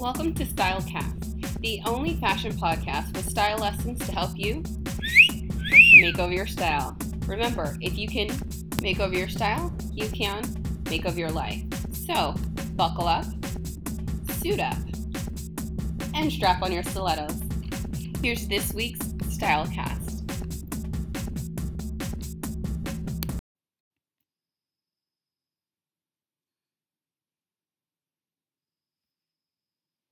Welcome to Stylecast, the only fashion podcast with style lessons to help you make over your style. Remember, if you can make over your style, you can make over your life. So, buckle up, suit up, and strap on your stilettos. Here's this week's Stylecast.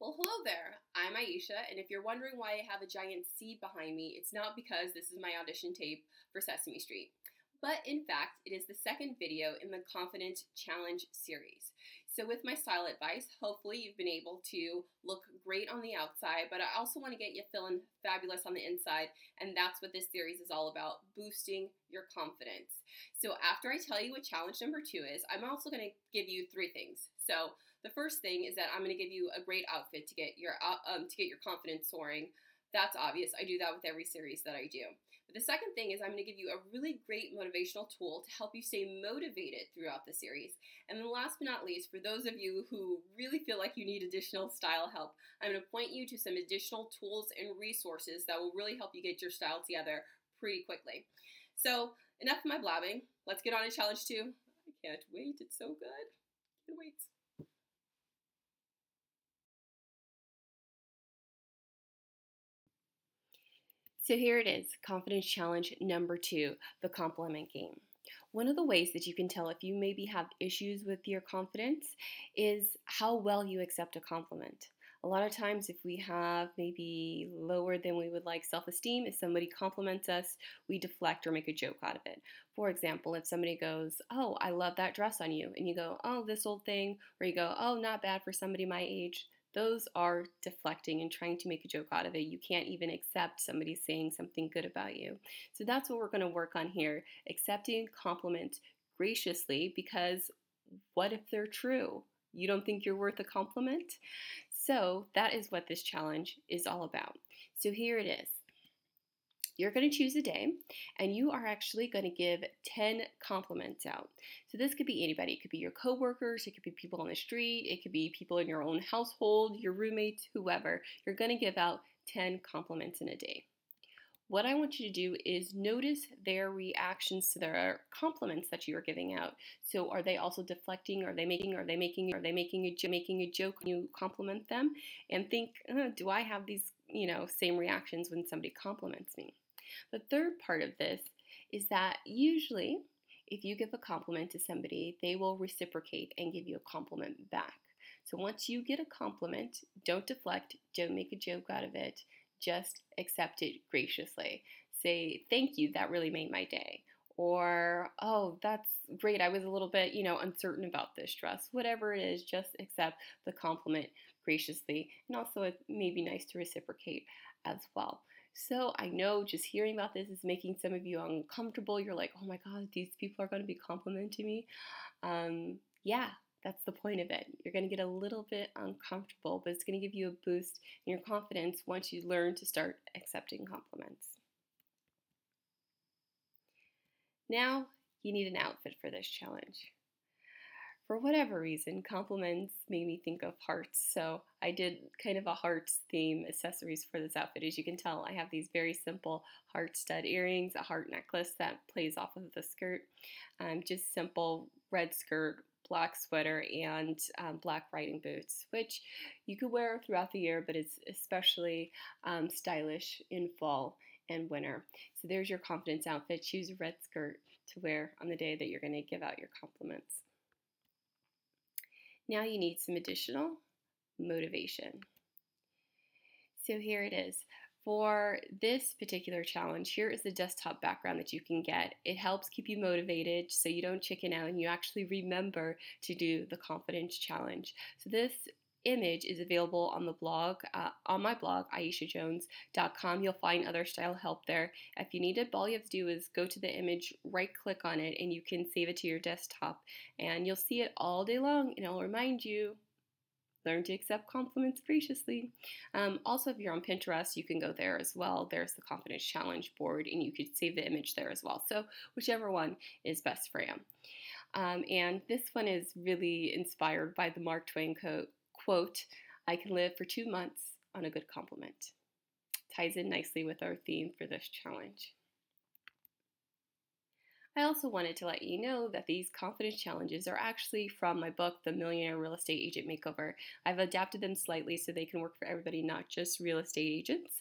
Well, hello there. I'm Aisha, and if you're wondering why I have a giant C behind me, it's not because this is my audition tape for Sesame Street. But in fact, it is the second video in the Confident Challenge series. So, with my style advice, hopefully you've been able to look great on the outside, but I also want to get you feeling fabulous on the inside, and that's what this series is all about boosting your confidence. So, after I tell you what challenge number two is, I'm also going to give you three things. So, the first thing is that I'm going to give you a great outfit to get your um, to get your confidence soaring. That's obvious. I do that with every series that I do. But the second thing is I'm going to give you a really great motivational tool to help you stay motivated throughout the series. And then last but not least, for those of you who really feel like you need additional style help, I'm going to point you to some additional tools and resources that will really help you get your style together pretty quickly. So, enough of my blabbing. Let's get on to challenge two. I can't wait. It's so good. Can't wait. So here it is confidence challenge number two the compliment game. One of the ways that you can tell if you maybe have issues with your confidence is how well you accept a compliment. A lot of times, if we have maybe lower than we would like self esteem, if somebody compliments us, we deflect or make a joke out of it. For example, if somebody goes, Oh, I love that dress on you, and you go, Oh, this old thing, or you go, Oh, not bad for somebody my age, those are deflecting and trying to make a joke out of it. You can't even accept somebody saying something good about you. So that's what we're going to work on here accepting compliments graciously because what if they're true? You don't think you're worth a compliment? So that is what this challenge is all about. So here it is you're going to choose a day and you are actually going to give 10 compliments out. So this could be anybody. It could be your coworkers, it could be people on the street, it could be people in your own household, your roommates, whoever. You're going to give out 10 compliments in a day. What I want you to do is notice their reactions to their compliments that you are giving out. So, are they also deflecting? Are they making? Are they making? Are they making a making a joke when you compliment them? And think, uh, do I have these, you know, same reactions when somebody compliments me? The third part of this is that usually, if you give a compliment to somebody, they will reciprocate and give you a compliment back. So once you get a compliment, don't deflect, don't make a joke out of it, just accept it graciously. Say, thank you, that really made my day. Or, oh, that's great, I was a little bit, you know, uncertain about this dress. Whatever it is, just accept the compliment graciously. And also, it may be nice to reciprocate as well. So I know just hearing about this is making some of you uncomfortable. You're like, oh my God, these people are going to be complimenting me. Um, yeah, that's the point of it. You're going to get a little bit uncomfortable, but it's going to give you a boost in your confidence once you learn to start accepting compliments. Now, you need an outfit for this challenge for whatever reason, compliments made me think of hearts. So I did kind of a hearts theme accessories for this outfit. As you can tell, I have these very simple heart stud earrings, a heart necklace that plays off of the skirt, um, just simple red skirt, black sweater, and um, black riding boots, which you could wear throughout the year, but it's especially um, stylish in fall and winter. So there's your confidence outfit. Choose a red skirt to wear on the day that you're going to give out your compliments. Now you need some additional motivation. So here it is. For this particular challenge, here is the desktop background that you can get. It helps keep you motivated so you don't chicken out and you actually remember to do the confidence challenge. So this image is available on the blog, uh, on my blog, aishajones.com. You'll find other style help there. If you need it, all you have to do is go to the image, right click on it, and you can save it to your desktop. And you'll see it all day long, and it'll remind you learn to accept compliments graciously. Um, also, if you're on Pinterest, you can go there as well. There's the confidence challenge board, and you could save the image there as well. So, whichever one is best for you. Um, and this one is really inspired by the Mark Twain quote quote I can live for two months on a good compliment. Ties in nicely with our theme for this challenge. I also wanted to let you know that these confidence challenges are actually from my book, The Millionaire Real Estate Agent Makeover. I've adapted them slightly so they can work for everybody, not just real estate agents.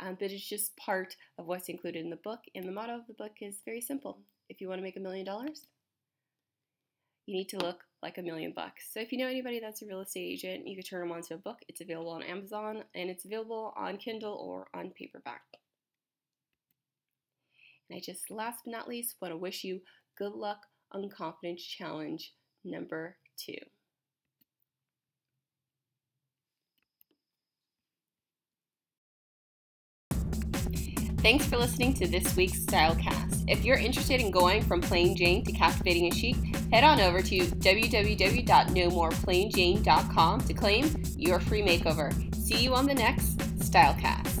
Um, but it's just part of what's included in the book. And the motto of the book is very simple if you want to make a million dollars, you need to look like a million bucks. So if you know anybody that's a real estate agent, you could turn them onto a book. It's available on Amazon and it's available on Kindle or on paperback. And I just, last but not least, want to wish you good luck on Confidence Challenge number two. Thanks for listening to this week's Stylecast. If you're interested in going from plain Jane to captivating and chic, head on over to www.nomoreplainjane.com to claim your free makeover. See you on the next Stylecast.